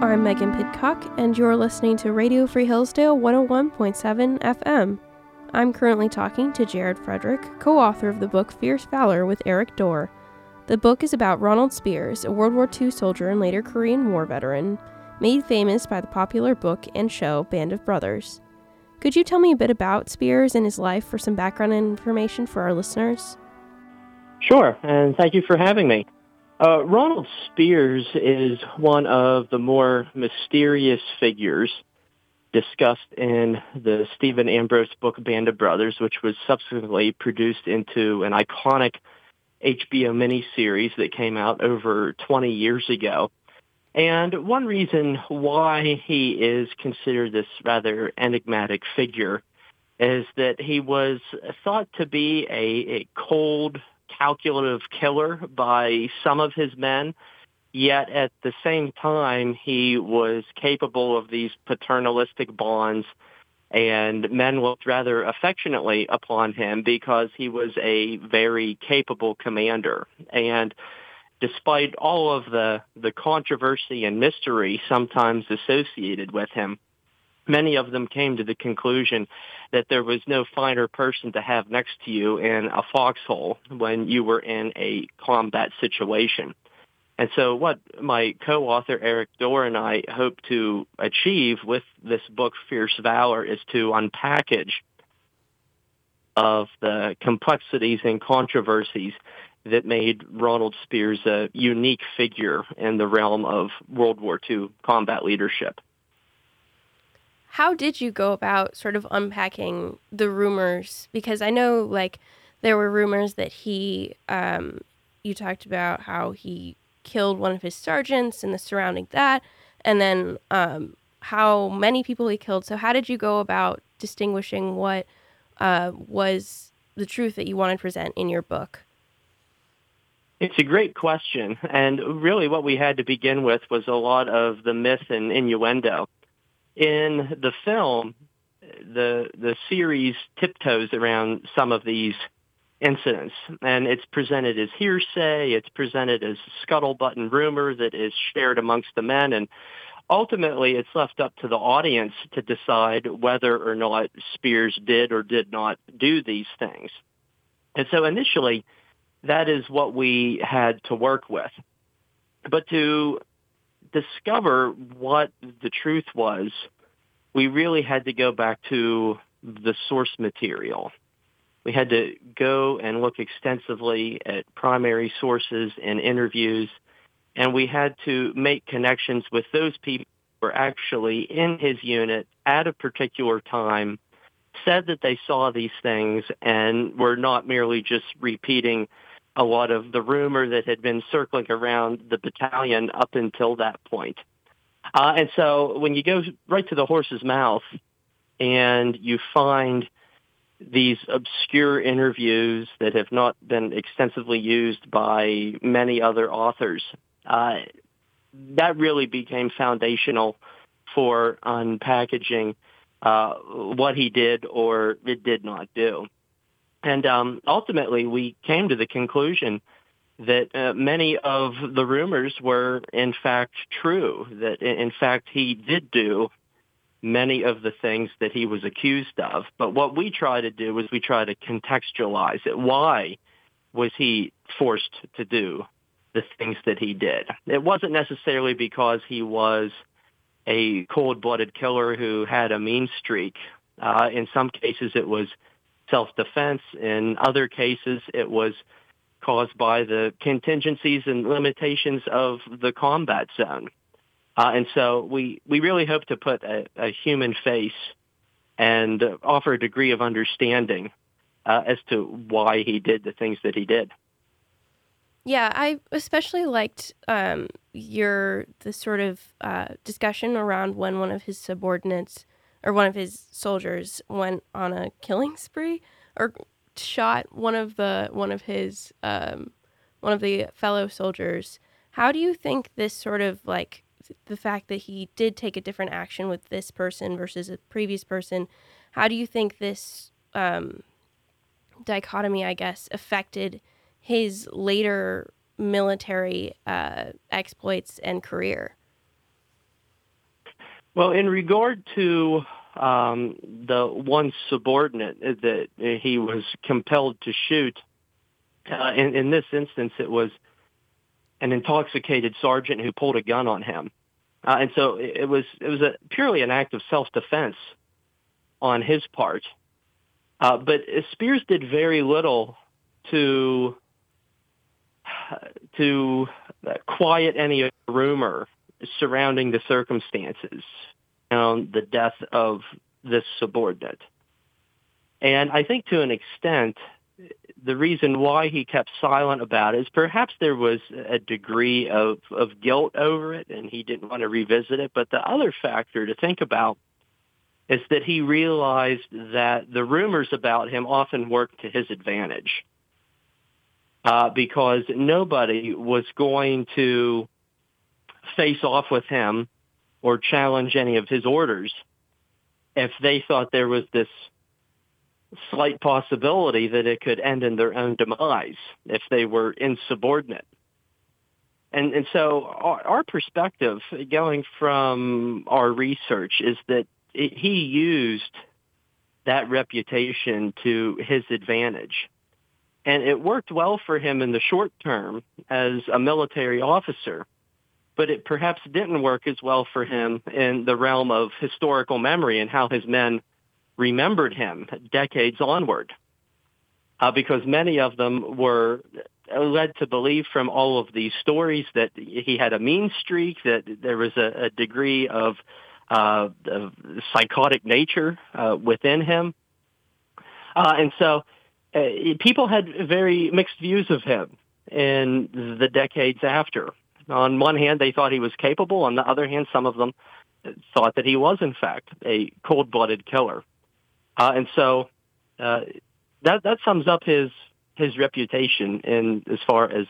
I'm Megan Pidcock, and you're listening to Radio Free Hillsdale 101.7 FM. I'm currently talking to Jared Frederick, co author of the book Fierce Valor with Erik Dorr. The book is about Ronald Speirs, a World War II soldier and later Korean War veteran, made famous by the popular book and show Band of Brothers. Could you tell me a bit about Speirs and his life for some background information for our listeners? Sure, and thank you for having me. Uh, Ronald Speirs is one of the more mysterious figures discussed in the Stephen Ambrose book Band of Brothers, which was subsequently produced into an iconic HBO miniseries that came out over 20 years ago. And one reason why he is considered this rather enigmatic figure is that he was thought to be a, a cold, calculative killer by some of his men Yet at the same time, he was capable of these paternalistic bonds and men looked rather affectionately upon him because he was a very capable commander. And despite all of the, the controversy and mystery sometimes associated with him, many of them came to the conclusion that there was no finer person to have next to you in a foxhole when you were in a combat situation. And so what my co-author Erik Dorr and I hope to achieve with this book, Fierce Valor, is to unpackage of the complexities and controversies that made Ronald Speirs a unique figure in the realm of World War II combat leadership. How did you go about sort of unpacking the rumors? Because I know, like, there were rumors that he, um, you talked about how he killed one of his sergeants and the surrounding that, and then um, how many people he killed. So, how did you go about distinguishing what uh, was the truth that you wanted to present in your book? It's a great question. And really what we had to begin with was a lot of the myth and innuendo. In the film, the the series tiptoes around some of these incidents. And it's presented as hearsay. It's presented as scuttlebutt and rumor that is shared amongst the men. And ultimately, it's left up to the audience to decide whether or not Speirs did or did not do these things. And so initially, that is what we had to work with. But to discover what the truth was, we really had to go back to the source material. We had to go and look extensively at primary sources and interviews, and we had to make connections with those people who were actually in his unit at a particular time, said that they saw these things, and were not merely just repeating a lot of the rumor that had been circling around the battalion up until that point. Uh, and so when you go right to the horse's mouth and you find these obscure interviews that have not been extensively used by many other authors. Uh, that really became foundational for unpackaging uh, what he did or it did not do. And um, ultimately, we came to the conclusion that uh, many of the rumors were in fact true, that in fact he did do many of the things that he was accused of. But what we try to do is we try to contextualize it. Why was he forced to do the things that he did? It wasn't necessarily because he was a cold-blooded killer who had a mean streak. Uh, in some cases, it was self-defense. In other cases, it was caused by the contingencies and limitations of the combat zone. Uh, and so we, we really hope to put a, a human face and offer a degree of understanding uh, as to why he did the things that he did. Yeah, I especially liked um, your the sort of uh, discussion around when one of his subordinates or one of his soldiers went on a killing spree or shot one of the one of his um, one of the fellow soldiers. How do you think this sort of like the fact that he did take a different action with this person versus a previous person. How do you think this um, dichotomy, I guess, affected his later military uh, exploits and career? Well, in regard to um, the one subordinate that he was compelled to shoot, uh, in, in this instance, it was an intoxicated sergeant who pulled a gun on him, uh, and so it was it was a purely an act of self-defense on his part. Uh, but Speirs did very little to to quiet any rumor surrounding the circumstances around the death of this subordinate. And I think to an extent, the reason why he kept silent about it is perhaps there was a degree of, of guilt over it and he didn't want to revisit it. But the other factor to think about is that he realized that the rumors about him often worked to his advantage uh, because nobody was going to face off with him or challenge any of his orders if they thought there was this slight possibility that it could end in their own demise if they were insubordinate. And, and so our, our perspective going from our research is that it, he used that reputation to his advantage. And it worked well for him in the short term as a military officer but it perhaps didn't work as well for him in the realm of historical memory and how his men remembered him decades onward. Uh, because many of them were led to believe from all of these stories that he had a mean streak, that there was a, a degree of, uh, of psychotic nature uh, within him. Uh, and so uh, people had very mixed views of him in the decades after. On one hand, they thought he was capable. On the other hand, some of them thought that he was, in fact, a cold-blooded killer. Uh, and so uh, that that sums up his his reputation in as far as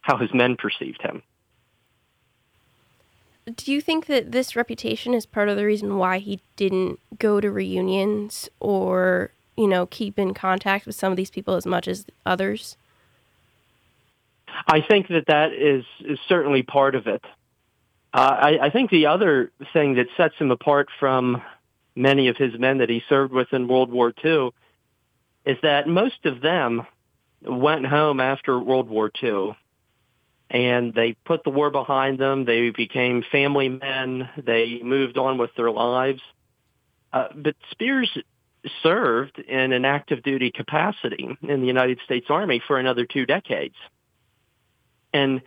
how his men perceived him. Do you think that this reputation is part of the reason why he didn't go to reunions or, you know, keep in contact with some of these people as much as others? I think that that is, is certainly part of it. Uh, I, I think the other thing that sets him apart from many of his men that he served with in World War II is that most of them went home after World War II and they put the war behind them. They became family men. They moved on with their lives. Uh, but Speirs served in an active duty capacity in the United States Army for another two decades. And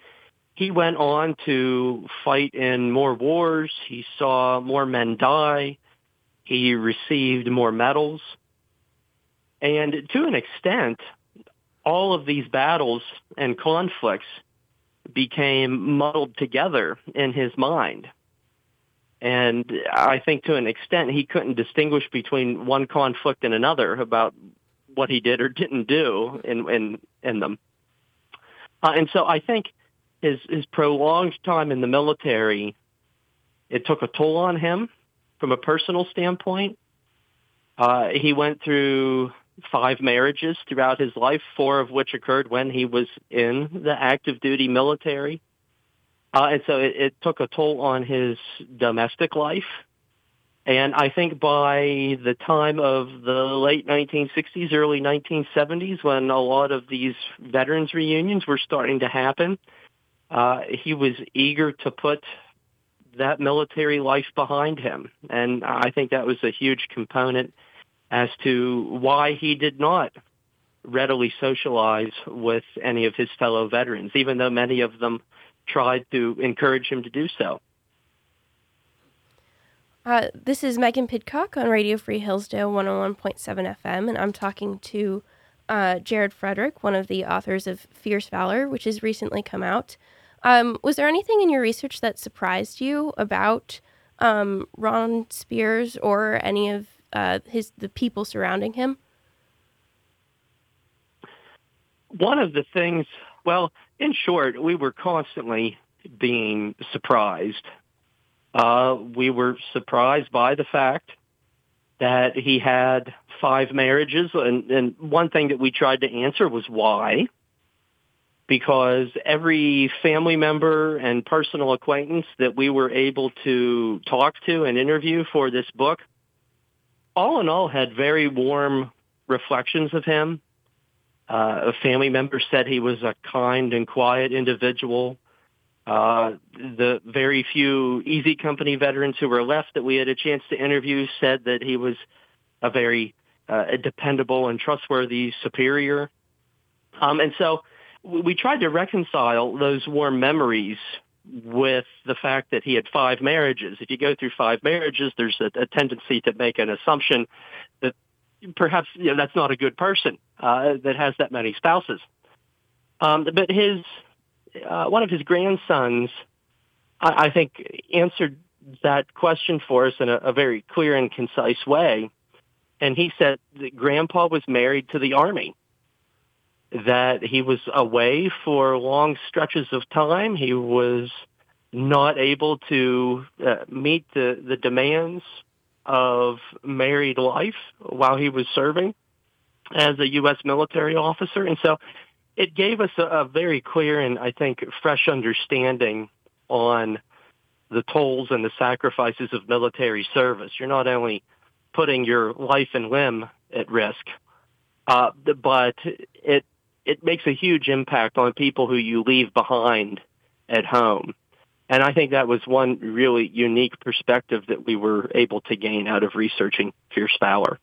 he went on to fight in more wars. He saw more men die. He received more medals. And to an extent, all of these battles and conflicts became muddled together in his mind. And I think to an extent he couldn't distinguish between one conflict and another about what he did or didn't do in in, in them. Uh, and so I think his his prolonged time in the military, it took a toll on him from a personal standpoint. Uh, he went through five marriages throughout his life, four of which occurred when he was in the active duty military. Uh, and so it, it took a toll on his domestic life. And I think by the time of the late 1960s, early 1970s, when a lot of these veterans reunions were starting to happen, uh, he was eager to put that military life behind him. And I think that was a huge component as to why he did not readily socialize with any of his fellow veterans, even though many of them tried to encourage him to do so. Uh, this is Megan Pidcock on Radio Free Hillsdale 101.7 FM, and I'm talking to uh, Jared Frederick, one of the authors of Fierce Valor, which has recently come out. Um, was there anything in your research that surprised you about um, Ron Speirs or any of uh, his the people surrounding him? One of the things, well, in short, we were constantly being surprised uh, we were surprised by the fact that he had five marriages, and, and one thing that we tried to answer was why. because every family member and personal acquaintance that we were able to talk to and interview for this book, all in all, had very warm reflections of him. Uh, a family member said he was a kind and quiet individual. Uh, the very few Easy Company veterans who were left that we had a chance to interview said that he was a very uh, dependable and trustworthy superior. Um, and so we tried to reconcile those warm memories with the fact that he had five marriages. If you go through five marriages, there's a, a tendency to make an assumption that perhaps you know, that's not a good person uh, that has that many spouses. Um, but his uh, one of his grandsons, I, I think, answered that question for us in a, a very clear and concise way. And he said that Grandpa was married to the Army that he was away for long stretches of time. He was not able to uh, meet the, the demands of married life while he was serving as a U.S. military officer. And so it gave us a, a very clear and I think fresh understanding on the tolls and the sacrifices of military service. You're not only putting your life and limb at risk, uh, but it it makes a huge impact on people who you leave behind at home. And I think that was one really unique perspective that we were able to gain out of researching Fierce Valor.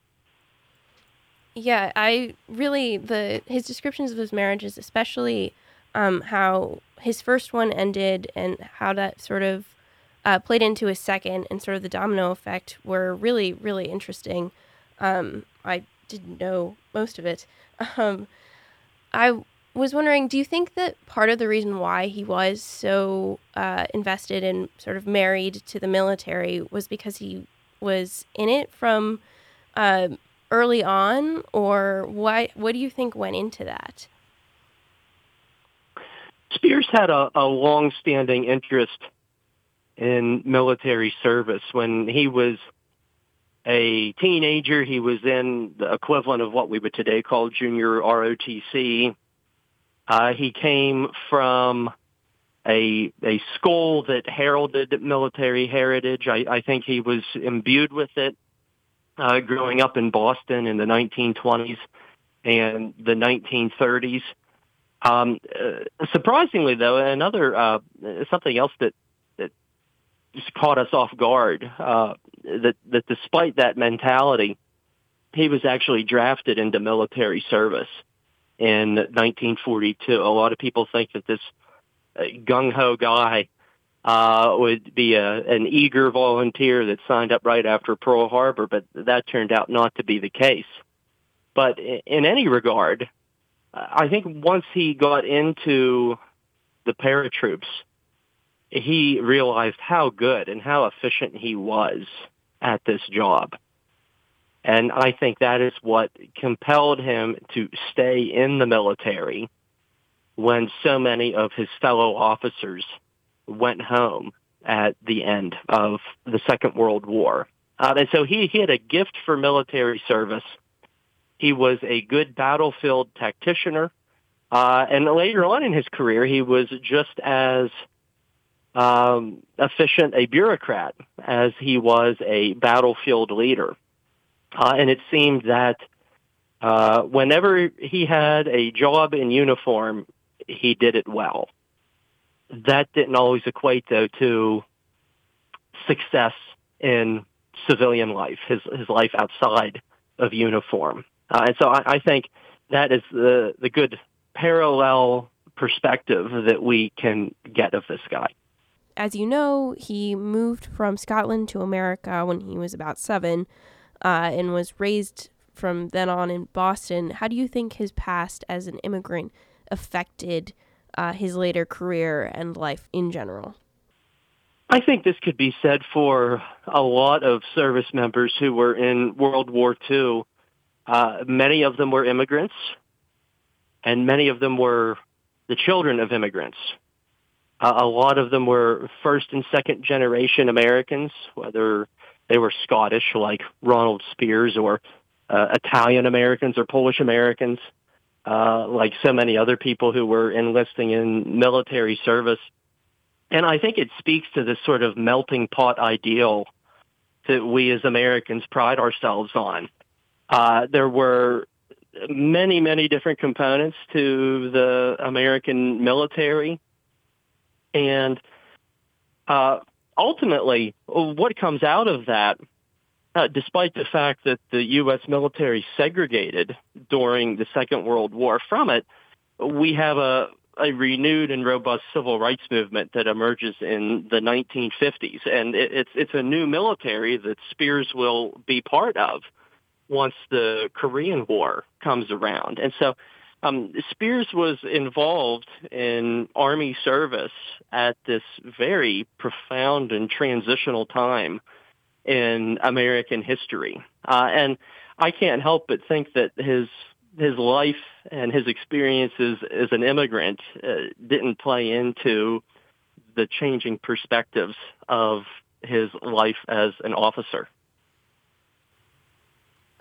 Yeah, I really the his descriptions of his marriages, especially um, how his first one ended and how that sort of uh, played into his second and sort of the domino effect, were really really interesting. Um, I didn't know most of it. Um, I was wondering, do you think that part of the reason why he was so uh, invested and sort of married to the military was because he was in it from uh, early on, or why? What do you think went into that? Speirs had a, a long-standing interest in military service. When he was a teenager. He was in the equivalent of what we would today call junior ROTC. Uh, he came from a a school that heralded military heritage. I, I think he was imbued with it uh, growing up in Boston in the 1920s and the 1930s. Um, uh, surprisingly, though, another uh, something else that that just caught us off guard. Uh, that that despite that mentality, he was actually drafted into military service in 1942. A lot of people think that this uh, gung ho guy uh, would be a, an eager volunteer that signed up right after Pearl Harbor, but that turned out not to be the case. But in any regard, I think once he got into the paratroops, he realized how good and how efficient he was at this job. And I think that is what compelled him to stay in the military when so many of his fellow officers went home at the end of the Second World War. Uh, and so he, he had a gift for military service. He was a good battlefield tacticianer. Uh, and later on in his career, he was just as um, efficient a bureaucrat as he was a battlefield leader. Uh, and it seemed that uh, whenever he had a job in uniform, he did it well. That didn't always equate, though, to success in civilian life, his his life outside of uniform. Uh, and so I, I think that is the the good parallel perspective that we can get of this guy as you know, he moved from Scotland to America when he was about seven uh, and was raised from then on in Boston. How do you think his past as an immigrant affected uh, his later career and life in general? I think this could be said for a lot of service members who were in World War II. Uh, many of them were immigrants, and many of them were the children of immigrants. Uh, a lot of them were first and second generation Americans, whether they were Scottish like Ronald Speirs or uh, Italian Americans or Polish Americans. Uh, like so many other people who were enlisting in military service. And I think it speaks to this sort of melting pot ideal that we as Americans pride ourselves on. Uh, there were many, many different components to the American military. And uh, ultimately, what comes out of that, uh, despite the fact that the U.S. military segregated during the Second World War from it, we have a, a renewed and robust civil rights movement that emerges in the 1950s. And it, it's, it's a new military that Speirs will be part of once the Korean War comes around. And so um, Speirs was involved in Army service at this very profound and transitional time in American history. Uh, and I can't help but think that his his life and his experiences as an immigrant uh, didn't play into the changing perspectives of his life as an officer.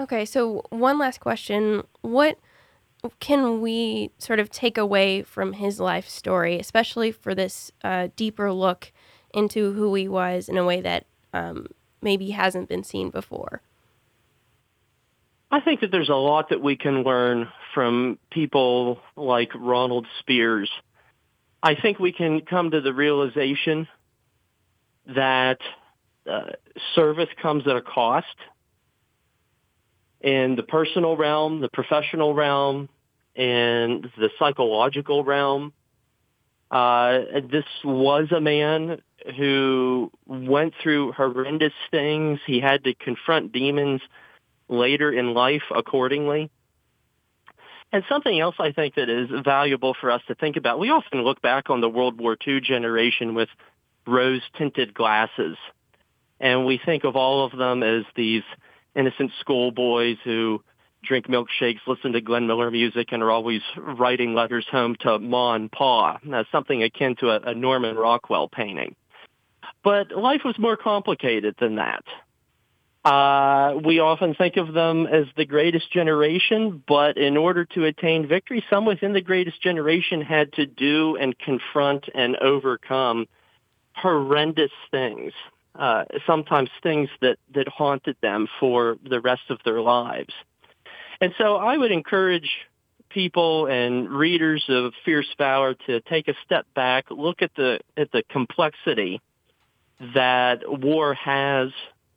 Okay, so one last question. What can we sort of take away from his life story, especially for this uh, deeper look into who he was in a way that um, maybe hasn't been seen before? I think that there's a lot that we can learn from people like Ronald Speirs. I think we can come to the realization that uh, service comes at a cost in the personal realm, the professional realm, and the psychological realm. Uh, this was a man who went through horrendous things. He had to confront demons later in life accordingly. And something else I think that is valuable for us to think about, we often look back on the World War II generation with rose-tinted glasses. And we think of all of them as these innocent schoolboys who drink milkshakes, listen to Glenn Miller music, and are always writing letters home to Ma and Pa. That's something akin to a, a Norman Rockwell painting. But life was more complicated than that. Uh, we often think of them as the greatest generation, but in order to attain victory, some within the greatest generation had to do and confront and overcome horrendous things uh, sometimes things that, that haunted them for the rest of their lives. And so I would encourage people and readers of Fierce Valor to take a step back, look at the at the complexity that war has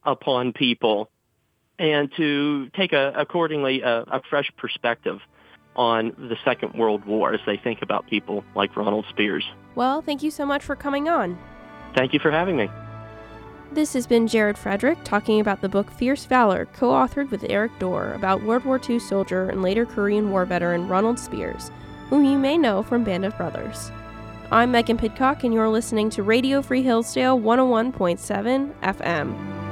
upon people, and to take a accordingly a, a fresh perspective on the Second World War as they think about people like Ronald Speirs. Well, thank you so much for coming on. Thank you for having me. This has been Jared Frederick talking about the book Fierce Valor, co authored with Erik Dorr, about World War II soldier and later Korean War veteran Ronald Spears, whom you may know from Band of Brothers. I'm Megan Pidcock, and you're listening to Radio Free Hillsdale 101.7 FM.